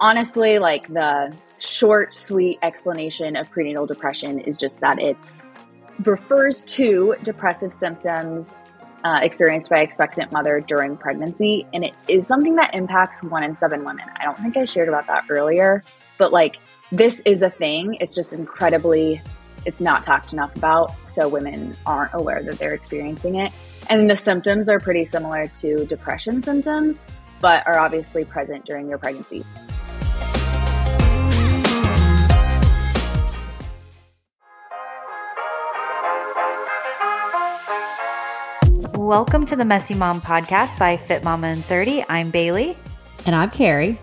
honestly, like the short, sweet explanation of prenatal depression is just that it's refers to depressive symptoms uh, experienced by expectant mother during pregnancy, and it is something that impacts one in seven women. I don't think I shared about that earlier, but like this is a thing. It's just incredibly, it's not talked enough about, so women aren't aware that they're experiencing it. And the symptoms are pretty similar to depression symptoms, but are obviously present during your pregnancy. Welcome to the Messy Mom podcast by Fit Mama in 30. I'm Bailey. And I'm Carrie.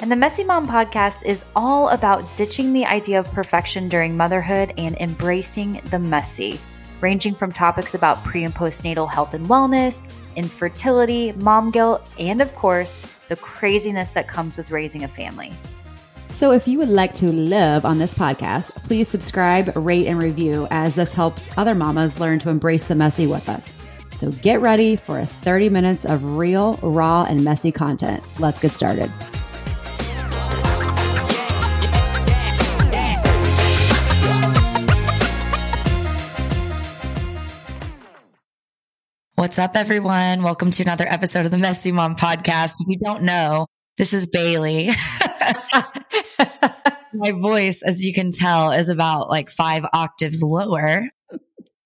And the Messy Mom podcast is all about ditching the idea of perfection during motherhood and embracing the messy, ranging from topics about pre and postnatal health and wellness, infertility, mom guilt, and of course, the craziness that comes with raising a family. So, if you would like to live on this podcast, please subscribe, rate, and review as this helps other mamas learn to embrace the messy with us. So get ready for 30 minutes of real, raw, and messy content. Let's get started. What's up, everyone? Welcome to another episode of the Messy Mom podcast. If you don't know, this is Bailey. My voice, as you can tell, is about like five octaves lower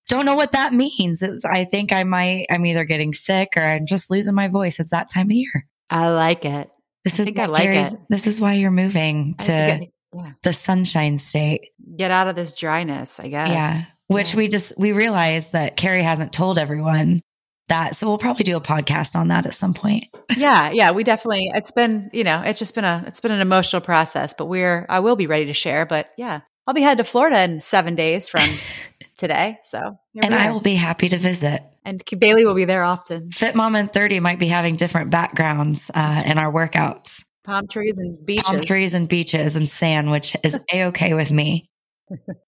don't know what that means. It's, I think I might, I'm either getting sick or I'm just losing my voice. It's that time of year. I like it. This I is I like it. This is why you're moving to yeah. the sunshine state. Get out of this dryness, I guess. Yeah. Which yeah. we just, we realized that Carrie hasn't told everyone that. So we'll probably do a podcast on that at some point. yeah. Yeah. We definitely, it's been, you know, it's just been a, it's been an emotional process, but we're, I will be ready to share. But yeah, I'll be headed to Florida in seven days from today. So, and I will be happy to visit. And Bailey will be there often. Fit Mom in 30 might be having different backgrounds uh, in our workouts. Palm trees and beaches. Palm trees and beaches and sand, which is a okay with me.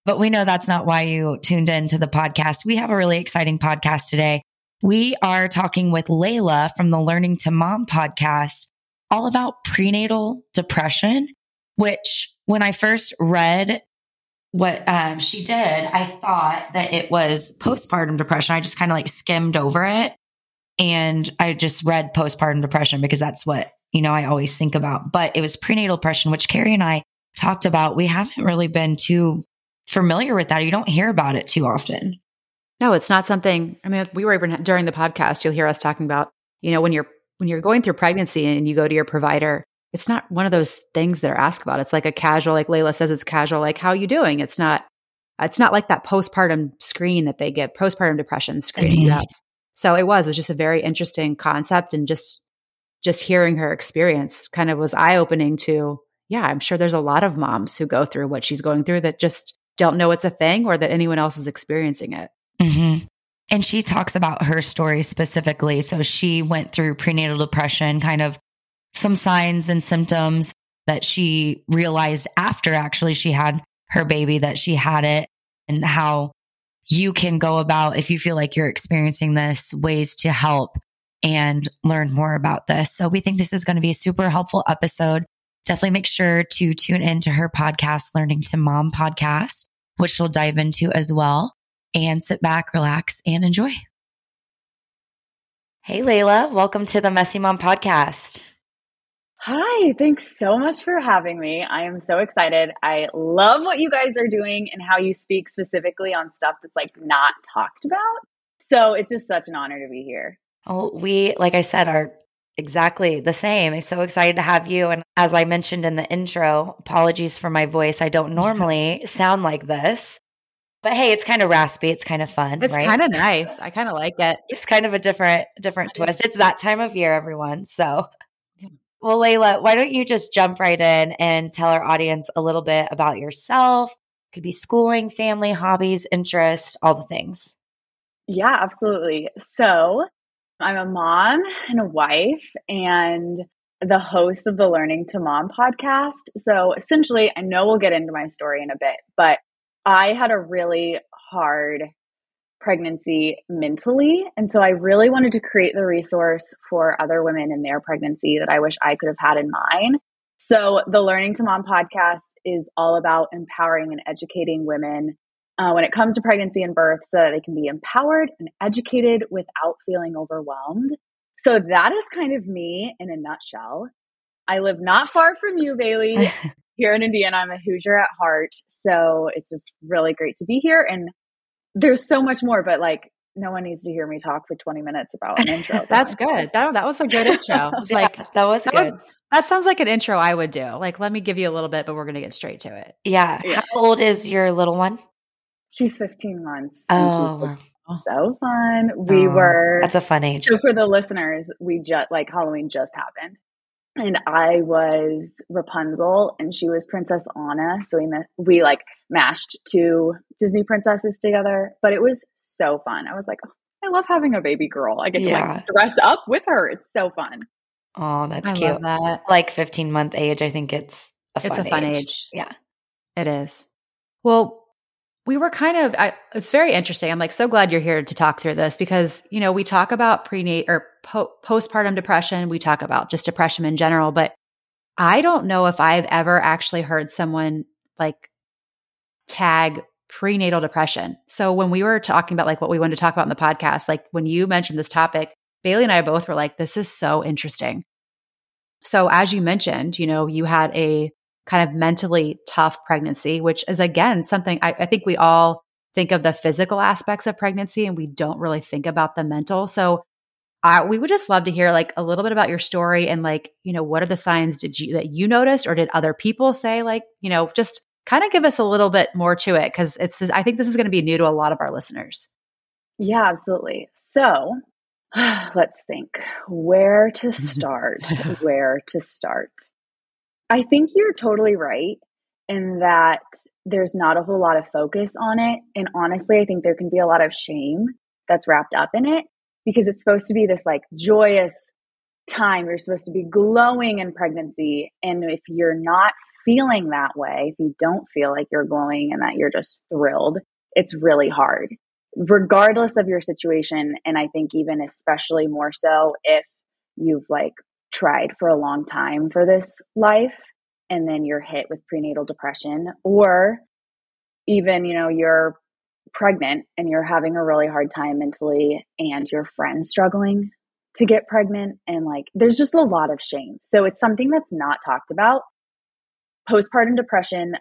but we know that's not why you tuned in to the podcast. We have a really exciting podcast today. We are talking with Laila from the Learning to Mom podcast all about prenatal depression, which when I first read what um, she did, I thought that it was postpartum depression. I just kind of like skimmed over it and I just read postpartum depression because that's what, you know, I always think about. But it was prenatal depression, which Carrie and I talked about. We haven't really been too familiar with that. You don't hear about it too often. No, it's not something. I mean, we were even during the podcast, you'll hear us talking about, you know, when you're when you're going through pregnancy and you go to your provider it's not one of those things that are asked about. It's like a casual, like Laila says, it's casual, like, how you doing? It's not, it's not like that postpartum screen that they get, postpartum depression screen. Mm-hmm. So it was, it was just a very interesting concept and just, just hearing her experience kind of was eye opening to, yeah, I'm sure there's a lot of moms who go through what she's going through that just don't know it's a thing or that anyone else is experiencing it. Mm-hmm. And she talks about her story specifically. So she went through prenatal depression, kind of some signs and symptoms that she realized after actually she had her baby that she had it and how you can go about if you feel like you're experiencing this ways to help and learn more about this. So we think this is going to be a super helpful episode. Definitely make sure to tune into her podcast, Learning to Mom podcast, which she'll dive into as well and sit back, relax and enjoy. Hey, Laila, welcome to the Messy Mom podcast. Hi, thanks so much for having me. I am so excited. I love what you guys are doing and how you speak specifically on stuff that's like not talked about. So it's just such an honor to be here. Oh, we, like I said, are exactly the same. I'm so excited to have you. And as I mentioned in the intro, apologies for my voice. I don't normally sound like this. But hey, it's kind of raspy. It's kind of fun. It's right? kind of nice. I kind of like it. It's kind of a different, different twist. It's that time of year, everyone. So well, Laila, why don't you just jump right in and tell our audience a little bit about yourself? Could be schooling, family, hobbies, interests, all the things. Yeah, absolutely. So, I'm a mom and a wife and the host of the Learning to Mom podcast. So, essentially, I know we'll get into my story in a bit, but I had a really hard pregnancy mentally. And so I really wanted to create the resource for other women in their pregnancy that I wish I could have had in mine. So, the Learning to Mom podcast is all about empowering and educating women uh, when it comes to pregnancy and birth so that they can be empowered and educated without feeling overwhelmed. So, that is kind of me in a nutshell. I live not far from you, Bailey. here in Indiana, I'm a Hoosier at heart. So, it's just really great to be here. And there's so much more, but like no one needs to hear me talk for 20 minutes about an intro. That's good. That, that was a good intro. It's yeah, like that was that good. Would, that sounds like an intro I would do. Like, let me give you a little bit, but we're going to get straight to it. Yeah. yeah. How old is your little one? She's 15 months. Oh, so fun. We oh, were. That's a fun age. So for the listeners, we just like Halloween just happened, and I was Rapunzel and she was Princess Anna. So we we like mashed two Disney princesses together, but it was so fun. I was like, oh, I love having a baby girl. I get yeah. to like dress up with her. It's so fun. Oh, that's I cute. that. Like 15 month age, I think it's a it's a fun age. age. Yeah, it is. Well, we were kind of I, it's very interesting. I'm like so glad you're here to talk through this because you know we talk about prenatal or po- postpartum depression. We talk about just depression in general but i don't know if i've ever actually heard someone like tag prenatal depression. So when we were talking about like what we wanted to talk about in the podcast like when you mentioned this topic bailey and i both were like this is so interesting. So as you mentioned you know you had a kind of mentally tough pregnancy, which is again something I, I think we all think of the physical aspects of pregnancy and we don't really think about the mental. So uh, we would just love to hear like a little bit about your story and like, you know, what are the signs did you that you noticed or did other people say like, you know, just kind of give us a little bit more to it because it's I think this is going to be new to a lot of our listeners. Yeah, absolutely. So let's think where to start. where to start. I think you're totally right in that there's not a whole lot of focus on it. And honestly, I think there can be a lot of shame that's wrapped up in it because it's supposed to be this like joyous time. You're supposed to be glowing in pregnancy. And if you're not feeling that way, if you don't feel like you're glowing and that you're just thrilled, it's really hard, regardless of your situation. And I think even especially more so if you've like tried for a long time for this life and then you're hit with prenatal depression or even you know you're pregnant and you're having a really hard time mentally and your friends struggling to get pregnant and like there's just a lot of shame. So it's something that's not talked about. Postpartum depression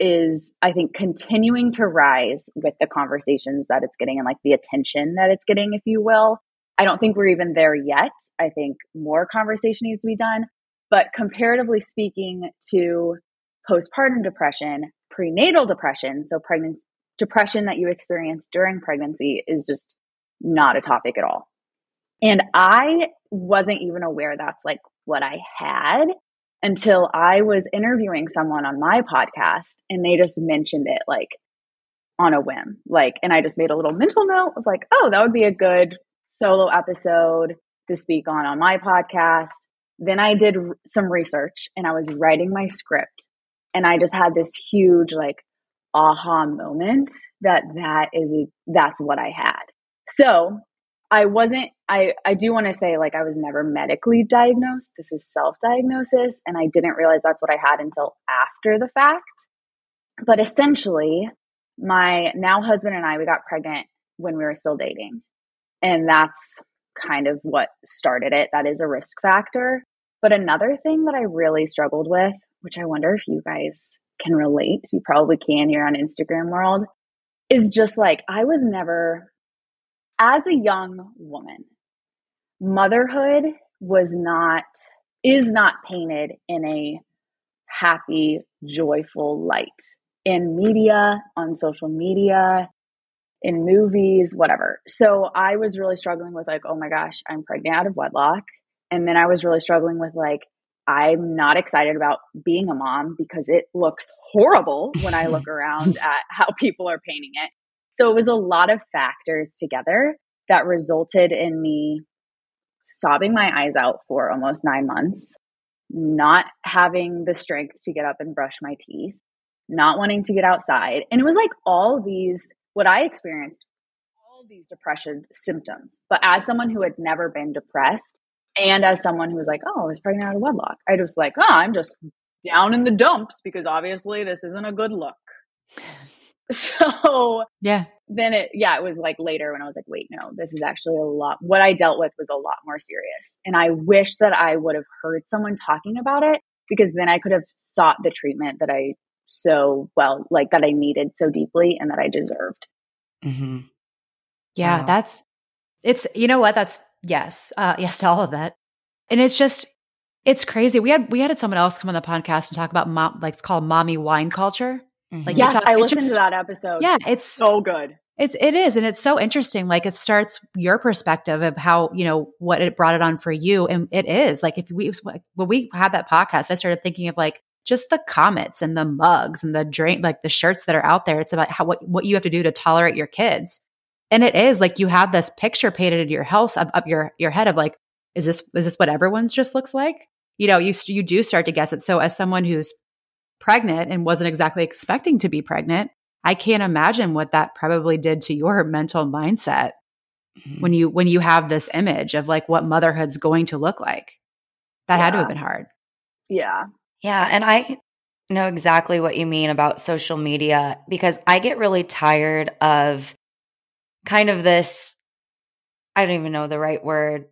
is i think continuing to rise with the conversations that it's getting and like the attention that it's getting if you will I don't think we're even there yet. I think more conversation needs to be done. But comparatively speaking to postpartum depression, prenatal depression, so pregnancy depression that you experience during pregnancy is just not a topic at all. And I wasn't even aware that's like what I had until I was interviewing someone on my podcast and they just mentioned it like on a whim. Like, and I just made a little mental note of like, oh, that would be a good solo episode to speak on on my podcast. Then I did some research and I was writing my script and I just had this huge like aha moment that that is that's what I had. So, I wasn't I I do want to say like I was never medically diagnosed. This is self-diagnosis and I didn't realize that's what I had until after the fact. But essentially, my now husband and I we got pregnant when we were still dating. And that's kind of what started it. That is a risk factor. But another thing that I really struggled with, which I wonder if you guys can relate, you probably can here on Instagram world, is just like I was never, as a young woman, motherhood was not, is not painted in a happy, joyful light in media, on social media, in movies, whatever. So I was really struggling with like, oh my gosh, I'm pregnant out of wedlock. And then I was really struggling with like, I'm not excited about being a mom because it looks horrible when I look around at how people are painting it. So it was a lot of factors together that resulted in me sobbing my eyes out for almost nine months, not having the strength to get up and brush my teeth, not wanting to get outside. And it was like all these what I experienced all these depression symptoms. But as someone who had never been depressed, And as someone who was like, oh, I was pregnant out of wedlock, I was like, oh, I'm just down in the dumps because obviously this isn't a good look. So yeah, then it, yeah, it was like later when I was like, wait, no, this is actually a lot. What I dealt with was a lot more serious. And I wish that I would have heard someone talking about it because then I could have sought the treatment that I so well, like that I needed so deeply and that I deserved. Mm-hmm. Yeah, wow. that's, it's, you know what? That's, yes, uh, yes to all of that. And it's just, it's crazy. We had, we had someone else come on the podcast and talk about mom, like it's called mommy wine culture. Mm-hmm. Like yes, talk, I listened just, to that episode. Yeah, it's so good. It's it is, and it's so interesting. Like it starts your perspective of how you know what it brought it on for you, and it is like if we when we had that podcast, I started thinking of like just the comments and the mugs and the drink, like the shirts that are out there. It's about how what what you have to do to tolerate your kids, and it is like you have this picture painted in your house up, up your your head of like, is this is this what everyone's just looks like? You know, you you do start to guess it. So as someone who's pregnant and wasn't exactly expecting to be pregnant, I can't imagine what that probably did to your mental mindset mm-hmm. when you when you have this image of like what motherhood's going to look like. That yeah. had to have been hard. Yeah. Yeah, and I know exactly what you mean about social media because I get really tired of kind of this I don't even know the right word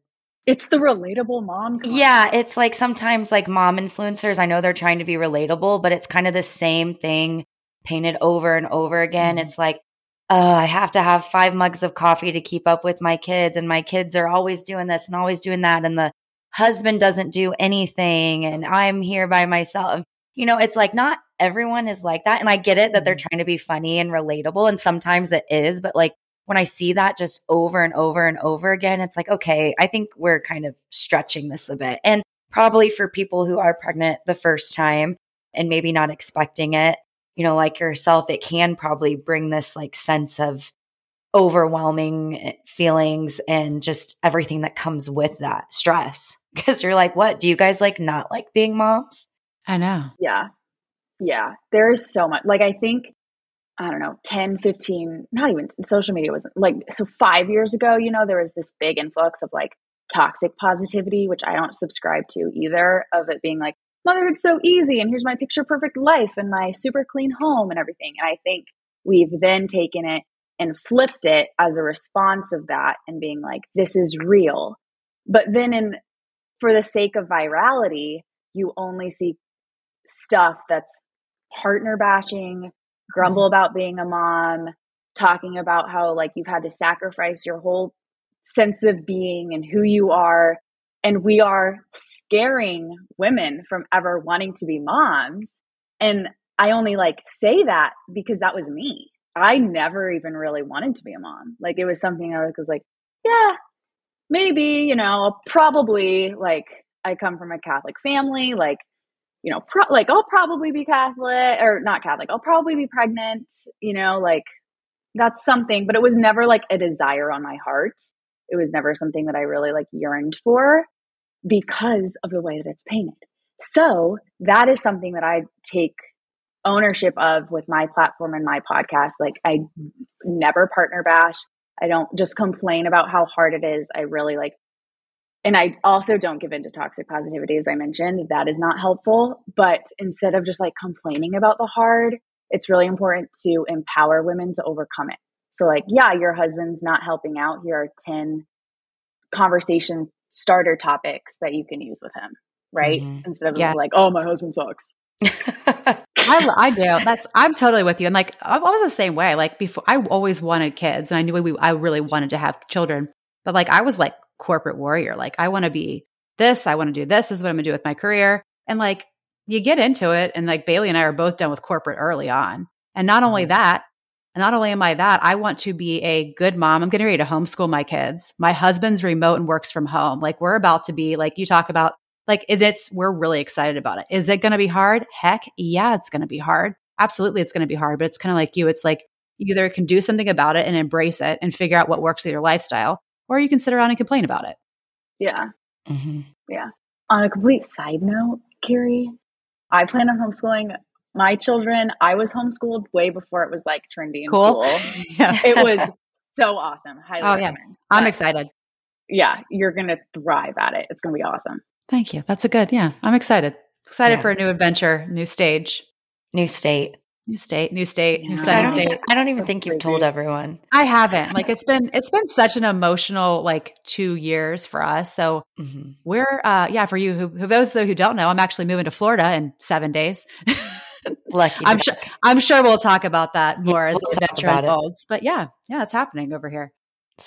it's the relatable mom. Yeah, it's like sometimes like mom influencers, I know they're trying to be relatable, but it's kind of the same thing painted over and over again. Mm-hmm. It's like, oh, I have to have five mugs of coffee to keep up with my kids, and my kids are always doing this and always doing that, and the husband doesn't do anything, and I'm here by myself. You know, it's like not everyone is like that. And I get it that they're mm-hmm. trying to be funny and relatable, and sometimes it is, but like when I see that just over and over and over again, it's like, okay, I think we're kind of stretching this a bit. And probably for people who are pregnant the first time and maybe not expecting it, you know, like yourself, it can probably bring this like sense of overwhelming eh, feelings and just everything that comes with that stress. Cause you're like, what? Do you guys like not like being moms? I know. Yeah. Yeah. There is so much. Like, I think I don't know, 10, 15, not even social media wasn't like, so five years ago, you know, there was this big influx of like toxic positivity, which I don't subscribe to either, of it being like, motherhood's so easy and here's my picture perfect life and my super clean home and everything. And I think we've then taken it and flipped it as a response of that and being like, this is real. But then in, for the sake of virality, you only see stuff that's partner bashing, grumble mm-hmm. about being a mom, talking about how like you've had to sacrifice your whole sense of being and who you are. And we are scaring women from ever wanting to be moms. And I only like say that because that was me. I never even really wanted to be a mom. Like it was something I was like, yeah, maybe, you know, probably like I come from a Catholic family. Like you know, pro- like I'll probably be Catholic or not Catholic. I'll probably be pregnant, you know, like that's something, but it was never like a desire on my heart. It was never something that I really like yearned for because of the way that it's painted. So that is something that I take ownership of with my platform and my podcast. Like I never partner bash. I don't just complain about how hard it is. I really like and I also don't give into toxic positivity, as I mentioned. That is not helpful. But instead of just like complaining about the hard, it's really important to empower women to overcome it. So, like, yeah, your husband's not helping out. Here are 10 conversation starter topics that you can use with him, right? Mm-hmm. Instead of yeah. like, oh, my husband sucks. I, I do. That's I'm totally with you. And like I was the same way. Like before, I always wanted kids, and I knew we I really wanted to have children. But like I was like corporate warrior. Like, I want to be this, I want to do this, this is what I'm going to do with my career. And like, you get into it, and like Bailey and I are both done with corporate early on. And not only mm-hmm. that, not only am I that, I want to be a good mom. I'm getting ready to homeschool my kids. My husband's remote and works from home. Like, we're about to be, like, you talk about, like, it's, we're really excited about it. Is it going to be hard? Heck, yeah, it's going to be hard. Absolutely, it's going to be hard. But it's kind of like you. It's like, you either can do something about it and embrace it and figure out what works with your lifestyle, or you can sit around and complain about it. Yeah. Mm-hmm. Yeah. On a complete side note, Carrie, I plan on homeschooling my children. I was homeschooled way before it was like trendy and cool. cool. yeah. It was so awesome. Highly oh, recommend. Yeah. I'm but, excited. yeah, you're going to thrive at it. It's going to be awesome. Thank you. That's a good, yeah. I'm excited. Excited Yeah. for a new adventure, new stage, New state. new state, new state, new Yeah. I sunny don't, state. even, I don't even think you've told everyone. I haven't. Like it's been it's been such an emotional like 2 years for us. So Mhm. we're uh yeah, for you who, who those who don't know, I'm actually moving to Florida in 7 days. Lucky. I'm to- sure I'm sure we'll talk about that more as we'll the talk adventure about it. unfolds. But yeah, yeah, it's happening over here.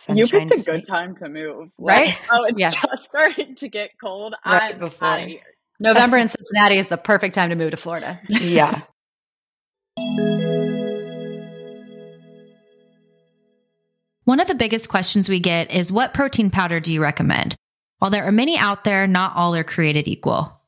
You Sunshine picked a State. good time to move. Right? Like, oh, it's Yeah. just starting to get cold. Right I'm before. outta here. November in Cincinnati is the perfect time to move to Florida. Yeah. One of the biggest questions we get is what protein powder do you recommend? While there are many out there, not all are created equal.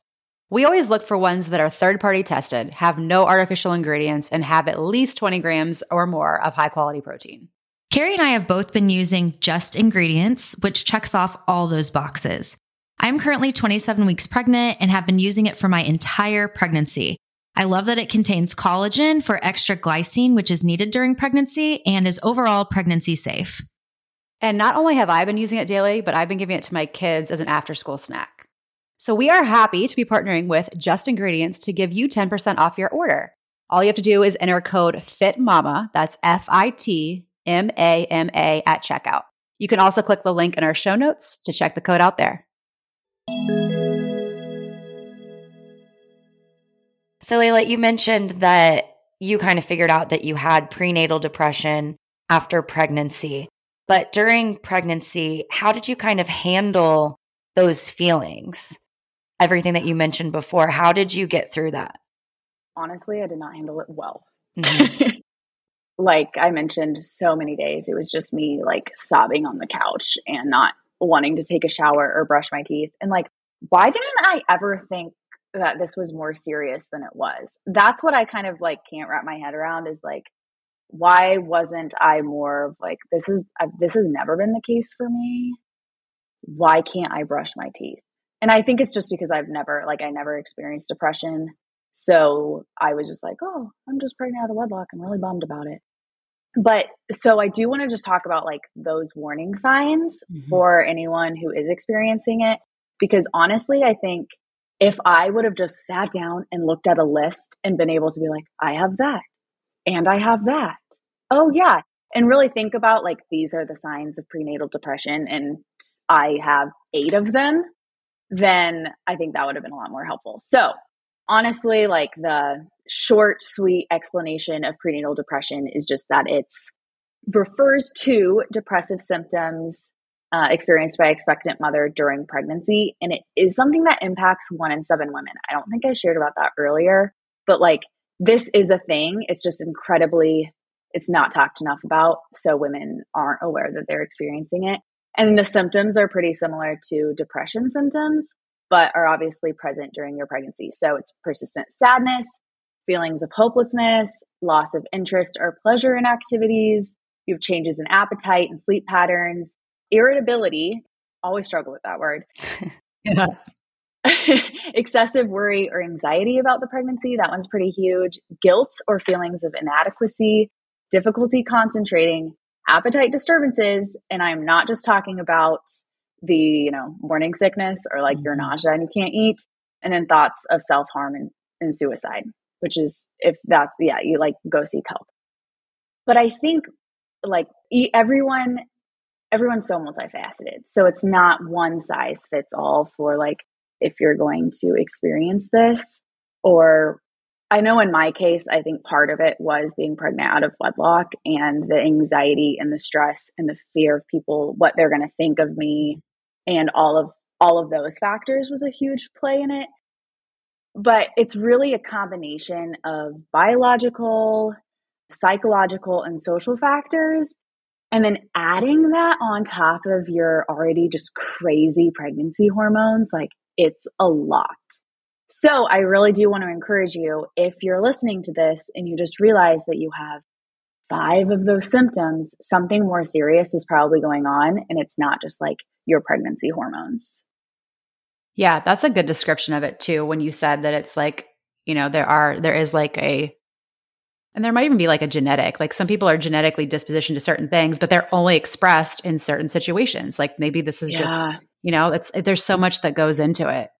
We always look for ones that are third party tested, have no artificial ingredients, and have at least 20 grams or more of high quality protein. Carrie and I have both been using Just Ingredients, which checks off all those boxes. I'm currently 27 weeks pregnant and have been using it for my entire pregnancy. I love that it contains collagen for extra glycine, which is needed during pregnancy and is overall pregnancy safe. And not only have I been using it daily, but I've been giving it to my kids as an after school snack. So we are happy to be partnering with Just Ingredients to give you 10% off your order. All you have to do is enter code FITMAMA, that's F I T M A M A at checkout. You can also click the link in our show notes to check the code out there. So, Laila, you mentioned that you kind of figured out that you had prenatal depression after pregnancy. But during pregnancy, how did you kind of handle those feelings? Everything that you mentioned before, how did you get through that? Honestly, I did not handle it well. Mhm. like I mentioned, so many days it was just me like sobbing on the couch and not wanting to take a shower or brush my teeth. And like, why didn't I ever think that this was more serious than it was? That's what I kind of like can't wrap my head around is like, why wasn't I more of like, this is, this has never been the case for me. Why can't I brush my teeth? And I think it's just because I've never, like, I never experienced depression. So I was just like, oh, I'm just pregnant out of wedlock. I'm really bummed about it. But so I do want to just talk about like those warning signs Mhm. for anyone who is experiencing it. Because honestly, I think if I would have just sat down and looked at a list and been able to be like, I have that and I have that. Oh, yeah. And really think about like these are the signs of prenatal depression and I have eight of them, then I think that would have been a lot more helpful. So, honestly, like the short, sweet explanation of prenatal depression is just that it's refers to depressive symptoms uh, experienced by expectant mother during pregnancy, and it is something that impacts one in seven women. I don't think I shared about that earlier, but like this is a thing. It's just incredibly, it's not talked enough about, so women aren't aware that they're experiencing it. And the symptoms are pretty similar to depression symptoms, but are obviously present during your pregnancy. So it's persistent sadness, feelings of hopelessness, loss of interest or pleasure in activities. You have changes in appetite and sleep patterns, irritability. Always struggle with that word. Yeah. Excessive worry or anxiety about the pregnancy. That one's pretty huge. Guilt or feelings of inadequacy, difficulty concentrating, appetite disturbances. And I'm not just talking about the, you know, morning sickness or like your Mhm. nausea and you can't eat. And then thoughts of self harm and, and suicide, which is if that's, yeah, you like go seek help. But I think like everyone, everyone's so multifaceted. So it's not one size fits all for like if you're going to experience this or I know in my case, I think part of it was being pregnant out of wedlock and the anxiety and the stress and the fear of people, what they're going to think of me, and all of all of those factors was a huge play in it. But it's really a combination of biological, psychological, and social factors. And then adding that on top of your already just crazy pregnancy hormones, like it's a lot. So I really do want to encourage you if you're listening to this and you just realize that you have five of those symptoms, something more serious is probably going on. And it's not just like your pregnancy hormones. Yeah, that's a good description of it too. When you said that it's like, you know, there are there is like a And there might even be like a genetic, like some people are genetically dispositioned to certain things, but they're only expressed in certain situations. Like maybe this is yeah. just, you know, it's, there's so much that goes into it.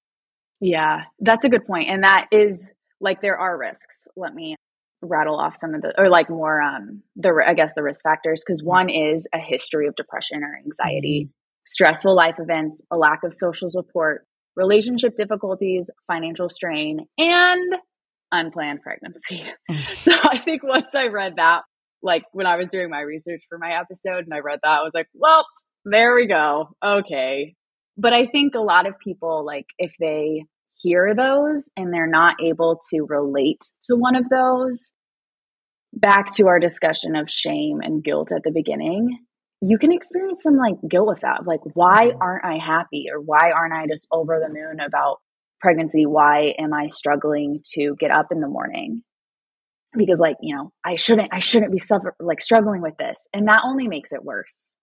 Yeah, that's a good point. And that is like, there are risks. Let me rattle off some of the, or like more, um, the, I guess the risk factors. Cause mm-hmm. one is a history of depression or anxiety, mm-hmm. stressful life events, a lack of social support, relationship difficulties, financial strain, and unplanned pregnancy. so I think once I read that, like when I was doing my research for my episode and I read that, I was like, well, there we go. Okay. But I think a lot of people, like, if they hear those and they're not able to relate to one of those, back to our discussion of shame and guilt at the beginning, you can experience some like guilt with that. Like, why aren't I happy? Or why aren't I just over the moon about pregnancy, why am I struggling to get up in the morning? Because like, you know, I shouldn't, I shouldn't be suffer like struggling with this. And that only makes it worse.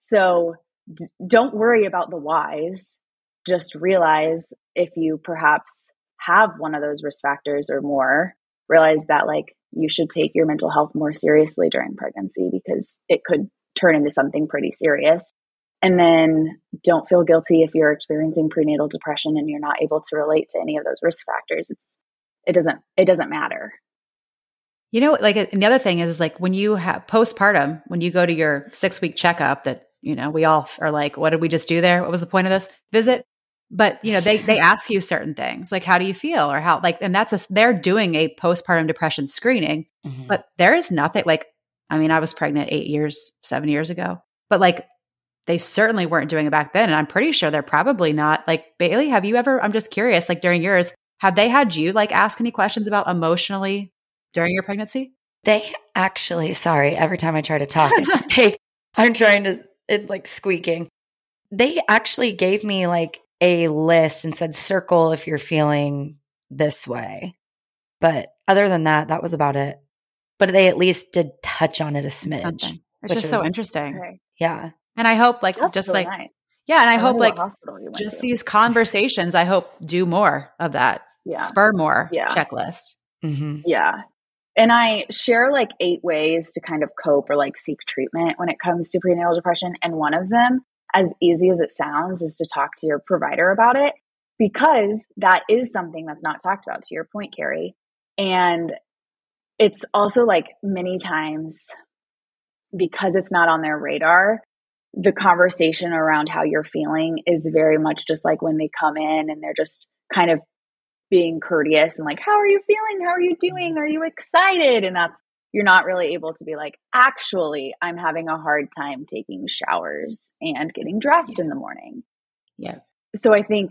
So d- don't worry about the whys. Just realize if you perhaps have one of those risk factors or more, realize that like you should take your mental health more seriously during pregnancy because it could turn into something pretty serious. And then don't feel guilty if you're experiencing prenatal depression and you're not able to relate to any of those risk factors. It's it doesn't it doesn't matter. You know, like and the other thing is like when you have postpartum, when you go to your six week checkup that, you know, we all are like, what did we just do there? What was the point of this visit? But you know, they they ask you certain things like how do you feel or how like and that's a they're doing a postpartum depression screening, mm-hmm. but there is nothing like I mean, I was pregnant eight years, seven years ago, but like they certainly weren't doing it back then. And I'm pretty sure they're probably not. Like, Bailey, have you ever, I'm just curious, like during yours, have they had you like ask any questions about emotionally during your pregnancy? They actually, sorry, every time I try to talk, they, I'm trying to, it like squeaking. They actually gave me like a list and said, circle if you're feeling this way. But other than that, that was about it. But they at least did touch on it a smidge. Something. It's just so interesting. Yeah. And I hope like That's just really like nice. yeah, and I, I hope like just to. these conversations, I hope do more of that. Yeah. Spur more yeah. checklist. Mm-hmm. Yeah. And I share like eight ways to kind of cope or like seek treatment when it comes to prenatal depression. And one of them, as easy as it sounds, is to talk to your provider about it because that is something that's not talked about, to your point, Carrie. And it's also like many times because it's not on their radar, the conversation around how you're feeling is very much just like when they come in and they're just kind of being courteous and like, how are you feeling? How are you doing? Are you excited? And that's, you're not really able to be like, actually, I'm having a hard time taking showers and getting dressed yeah. in the morning. Yeah. So I think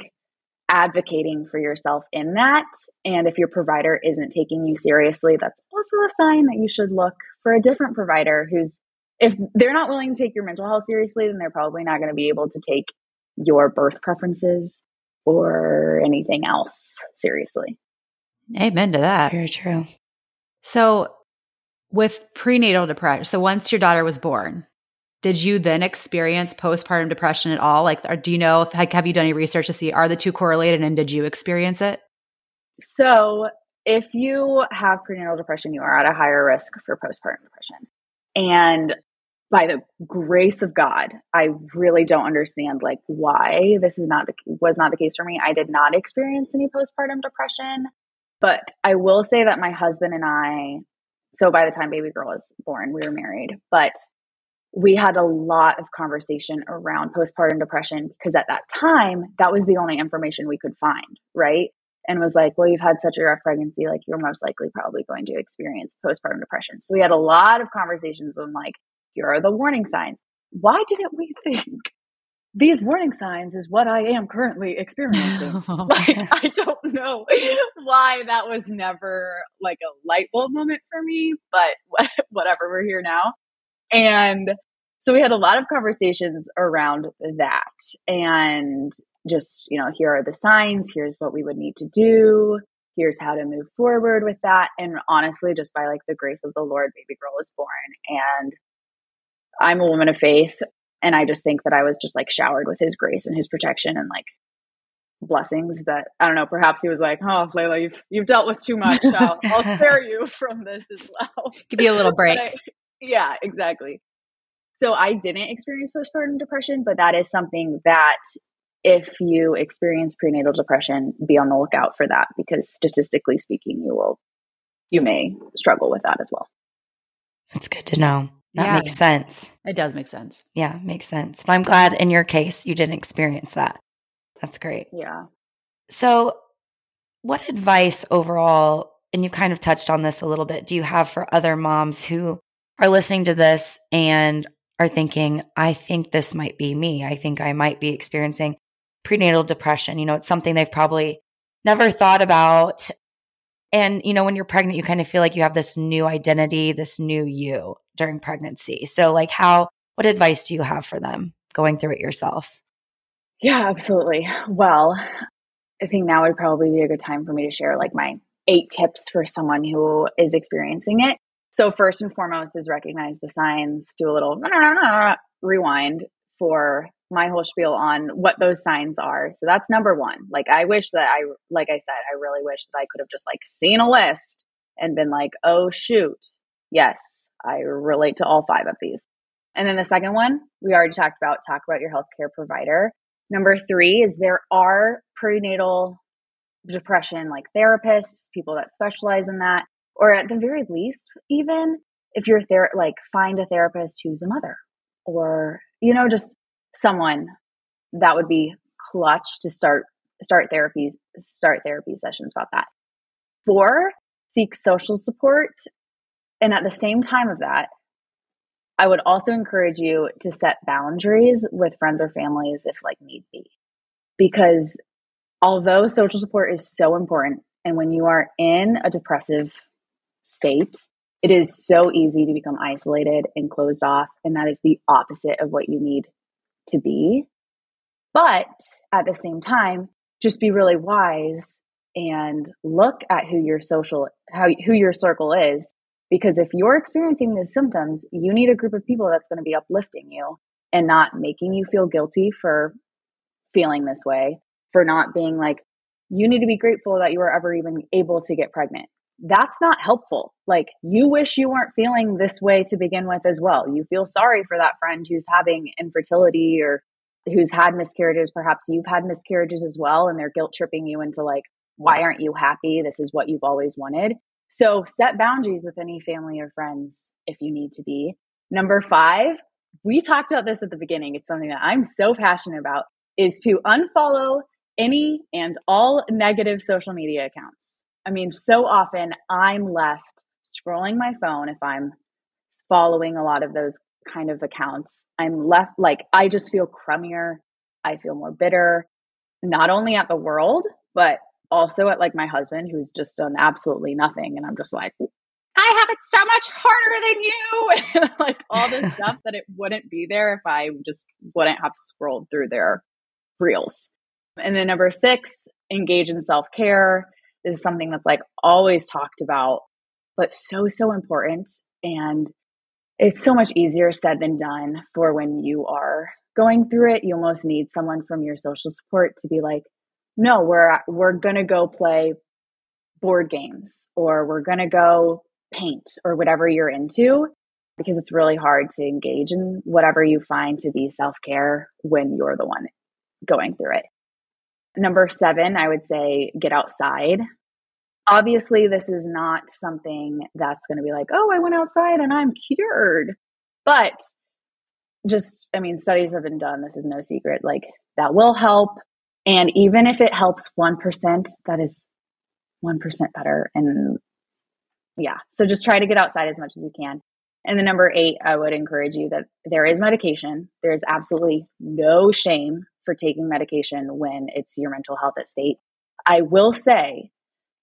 advocating for yourself in that. And if your provider isn't taking you seriously, that's also a sign that you should look for a different provider who's if they're not willing to take your mental health seriously, then they're probably not going to be able to take your birth preferences or anything else seriously. Amen to that. Very true. So, with prenatal depression, so once your daughter was born, did you then experience postpartum depression at all? Like, do you know, if, like, have you done any research to see are the two correlated and did you experience it? So, if you have prenatal depression, you are at a higher risk for postpartum depression. And by the grace of God, I really don't understand like why this is not the was not the case for me. I did not experience any postpartum depression, but I will say that my husband and I so by the time baby girl was born, we were married, but we had a lot of conversation around postpartum depression because at that time that was the only information we could find, right? and was like, well, you've had such a rough pregnancy, like you're most likely probably going to experience postpartum depression. So we had a lot of conversations on like, here are the warning signs. Why didn't we think these warning signs is what I am currently experiencing? Oh, like, I don't know why that was never like a light bulb moment for me, but whatever, we're here now. And so we had a lot of conversations around that. And just, you know, here are the signs, here's what we would need to do, here's how to move forward with that. And honestly, just by like the grace of the Lord, baby girl was born. And I'm a woman of faith. And I just think that I was just like showered with his grace and his protection and like blessings that I don't know. Perhaps he was like, "Oh, Laila, you've you've dealt with too much. I'll, I'll spare you from this as well. Give you a little break." I, yeah, exactly. So I didn't experience postpartum depression, but that is something that if you experience prenatal depression, be on the lookout for that because statistically speaking, you will you may struggle with that as well. That's good to know. That Yeah. makes sense. It does make sense. Yeah, makes sense. But I'm glad in your case you didn't experience that. That's great. Yeah. So, what advice overall, and you kind of touched on this a little bit, do you have for other moms who are listening to this and are thinking, I think this might be me? I think I might be experiencing prenatal depression. You know, it's something they've probably never thought about. And, you know, when you're pregnant, you kind of feel like you have this new identity, this new you during pregnancy. So, like, how, what advice do you have for them going through it yourself? Yeah, absolutely. Well, I think now would probably be a good time for me to share like my eight tips for someone who is experiencing it. So, first and foremost is recognize the signs, do a little rewind for my whole spiel on what those signs are. So, that's number one. Like, I wish that I, like I said, I really wish that I could have just like seen a list and been like, oh, shoot, yes, I relate to all five of these. And then the second one, we already talked about, talk about your healthcare provider. Number three is there are prenatal depression like therapists, people that specialize in that, or at the very least, even if you're there, like find a therapist who's a mother or, you know, just someone that would be clutch to start start therapy start therapy sessions about that. Four, seek social support. And at the same time of that, I would also encourage you to set boundaries with friends or families if like need be. Because although social support is so important, and when you are in a depressive state, it is so easy to become isolated and closed off. And that is the opposite of what you need to be. But at the same time, just be really wise and look at who your social, how, who your circle is because if you're experiencing these symptoms, you need a group of people that's going to be uplifting you and not making you feel guilty for feeling this way, for not being like, you need to be grateful that you were ever even able to get pregnant. That's not helpful. Like, you wish you weren't feeling this way to begin with as well. You feel sorry for that friend who's having infertility or who's had miscarriages. Perhaps you've had miscarriages as well, and they're guilt tripping you into like, why aren't you happy? This is what you've always wanted. So set boundaries with any family or friends if you need to be. Number five, we talked about this at the beginning. It's something that I'm so passionate about is to unfollow any and all negative social media accounts. I mean, so often I'm left scrolling my phone if I'm following a lot of those kind of accounts. I'm left like I just feel crummier. I feel more bitter, not only at the world, but also at like my husband who's just done absolutely nothing and i'm just like i have it so much harder than you and like all this stuff that it wouldn't be there if i just wouldn't have scrolled through their reels and then number six engage in self-care this is something that's like always talked about but so so important and it's so much easier said than done for when you are going through it you almost need someone from your social support to be like no, we're we're going to go play board games or we're going to go paint or whatever you're into because it's really hard to engage in whatever you find to be self-care when you're the one going through it. Number 7, I would say get outside. Obviously, this is not something that's going to be like, "Oh, I went outside and I'm cured." But just I mean, studies have been done, this is no secret, like that will help and even if it helps 1%, that is 1% better. And yeah, so just try to get outside as much as you can. And the number eight, I would encourage you that there is medication. There is absolutely no shame for taking medication when it's your mental health at stake. I will say,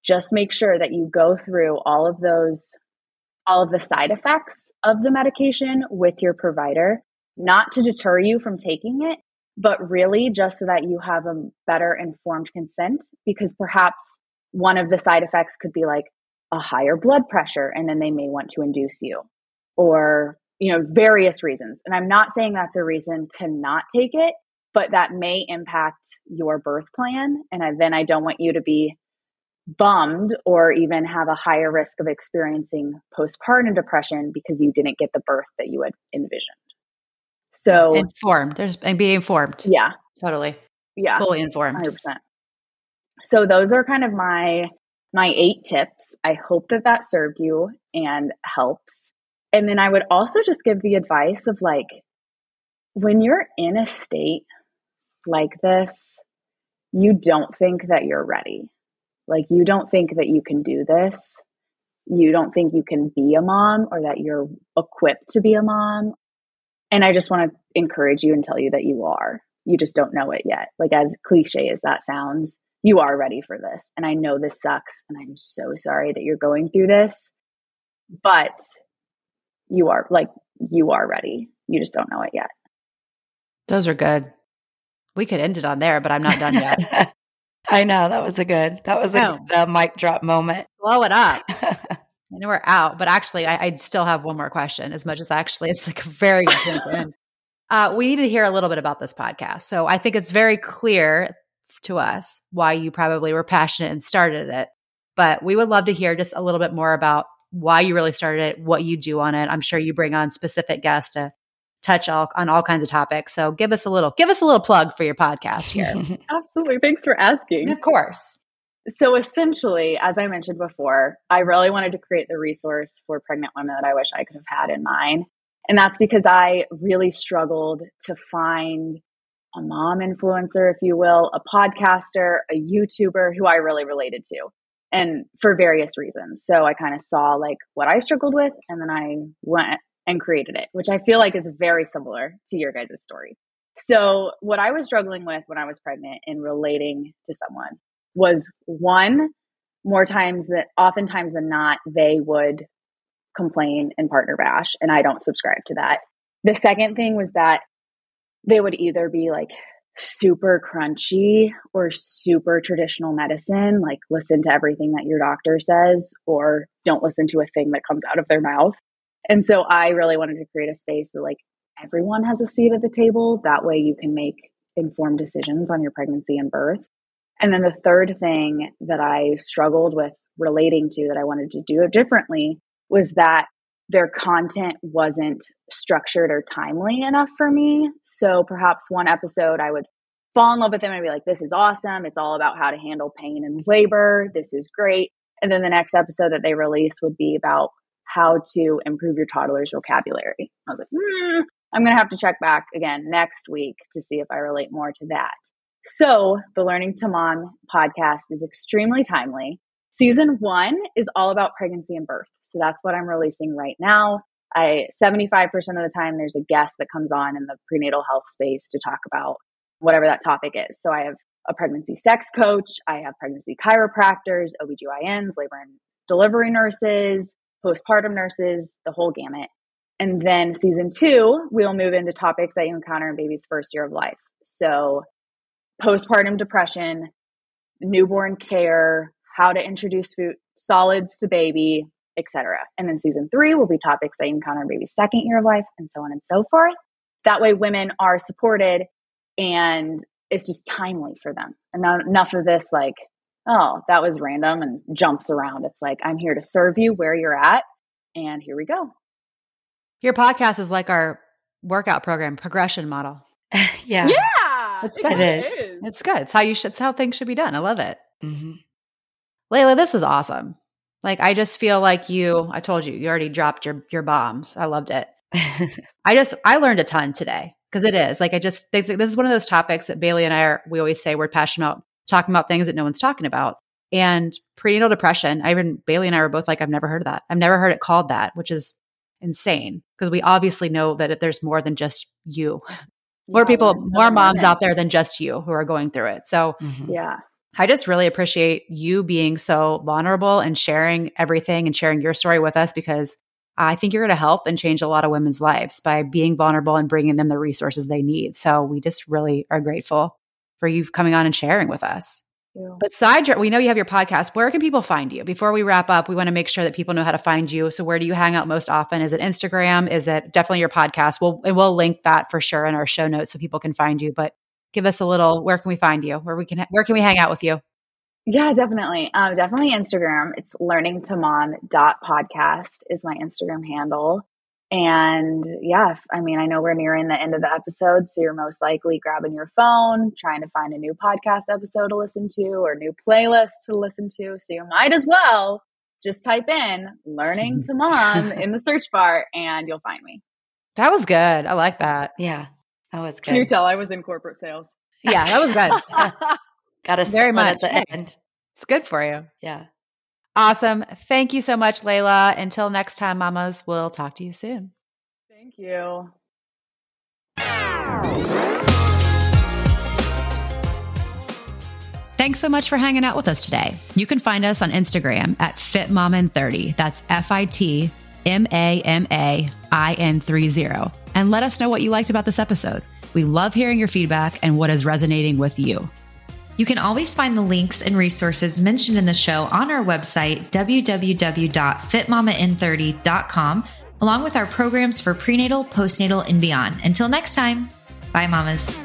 just make sure that you go through all of those, all of the side effects of the medication with your provider, not to deter you from taking it, but really just so that you have a better informed consent because perhaps one of the side effects could be like a higher blood pressure and then they may want to induce you or you know various reasons and i'm not saying that's a reason to not take it but that may impact your birth plan. And I, then I don't want you to be bummed or even have a higher risk of experiencing postpartum depression because you didn't get the birth that you had envisioned. So informed. There's and be informed. Yeah. Totally. Yeah. Fully informed. 100%. So those are kind of my my eight tips. I hope that that served you and helps. And then I would also just give the advice of like when you're in a state like this, you don't think that you're ready. Like, you don't think that you can do this. You don't think you can be a mom or that you're equipped to be a mom. And I just want to encourage you and tell you that you are. You just don't know it yet. Like, as cliche as that sounds, you are ready for this. And I know this sucks. And I'm so sorry that you're going through this. But you are, like, you are ready. You just don't know it yet. Those are good. We could end it on there, but I'm not done yet. I know that was a good. That was a, a mic drop moment. Blow it up. I know we're out, but actually, I, I, still have one more question. As much as actually, it's like a very good Uh, we need to hear a little bit about this podcast. So I think it's very clear to us why you probably were passionate and started it. But we would love to hear just a little bit more about why you really started it, what you do on it. I'm sure you bring on specific guests to touch all, on all kinds of topics. So give us a little, give us a little plug for your podcast here. Absolutely. Thanks for asking. Of course. So essentially, as I mentioned before, I really wanted to create the resource for pregnant women that I wish I could have had in mine. And that's because I really struggled to find a mom influencer, if you will, a podcaster, a YouTuber who I really related to. And for various reasons. So I kind of saw like what I struggled with, and then I went and created it, which I feel like is very similar to your guys' story. So, what I was struggling with when I was pregnant in relating to someone was one, more times that oftentimes than not, they would complain and partner bash, and I don't subscribe to that. The second thing was that they would either be like super crunchy or super traditional medicine, like listen to everything that your doctor says, or don't listen to a thing that comes out of their mouth. And so I really wanted to create a space that like everyone has a seat at the table. That way you can make informed decisions on your pregnancy and birth. And then the third thing that I struggled with relating to that I wanted to do differently was that their content wasn't structured or timely enough for me. So perhaps one episode I would fall in love with them and be like, this is awesome. It's all about how to handle pain and labor. This is great. And then the next episode that they release would be about how to improve your toddler's vocabulary. I was like, hmm, I'm going to have to check back again next week to see if I relate more to that. So, the Learning to Mom podcast is extremely timely. Season one is all about pregnancy and birth. So, that's what I'm releasing right now. I 75% of the time there's a guest that comes on in the prenatal health space to talk about whatever that topic is. So I have a pregnancy sex coach, I have pregnancy chiropractors, OBGYNs, labor and delivery nurses, postpartum nurses, the whole gamut. And then season two, we'll move into topics that you encounter in baby's first year of life. So, postpartum depression, newborn care, how to introduce food solids to baby, etc. And then season three will be topics that you encounter in baby's second year of life, and so on and so forth. That way, women are supported, and it's just timely for them. And not enough of this like oh, that was random and jumps around. It's like, I'm here to serve you where you're at. And here we go. Your podcast is like our workout program progression model. yeah. Yeah. It's good. It is. It's good. It's how you should, it's how things should be done. I love it. Mm-hmm. Laila, this was awesome. Like, I just feel like you, I told you, you already dropped your, your bombs. I loved it. I just, I learned a ton today because it is like, I just, they, this is one of those topics that Bailey and I are, we always say we're passionate about talking about things that no one's talking about. And prenatal depression, I even Bailey and I were both like, I've never heard of that. I've never heard it called that, which is insane because we obviously know that there's more than just you. More yeah, people, more moms out there than just you who are going through it. So, mm-hmm. yeah. I just really appreciate you being so vulnerable and sharing everything and sharing your story with us because I think you're going to help and change a lot of women's lives by being vulnerable and bringing them the resources they need. So we just really are grateful for you coming on and sharing with us. But side, we know you have your podcast. Where can people find you? Before we wrap up, we want to make sure that people know how to find you. So, where do you hang out most often? Is it Instagram? Is it definitely your podcast? We'll and we'll link that for sure in our show notes so people can find you. But give us a little where can we find you? Where we can where can we hang out with you? Yeah, definitely. Um, definitely Instagram. It's learning to mom dot podcast is my Instagram handle. And yeah, I mean, I know we're nearing the end of the episode, so you're most likely grabbing your phone, trying to find a new podcast episode to listen to or new playlist to listen to. So you might as well just type in learning to mom in the search bar and you'll find me. That was good. I like that. Yeah, that was good. Can you tell I was in corporate sales? Yeah, that was good. Got us very much at the end. It's good for you. Yeah. Awesome. Thank you so much, Laila. Until next time, mamas, we'll talk to you soon. Thank you. Thanks so much for hanging out with us today. You can find us on Instagram at FitMamaIn30. That's F I T M A M A I N 30. And let us know what you liked about this episode. We love hearing your feedback and what is resonating with you. You can always find the links and resources mentioned in the show on our website, www.fitmamain30.com, along with our programs for prenatal, postnatal, and beyond. Until next time, bye, mamas.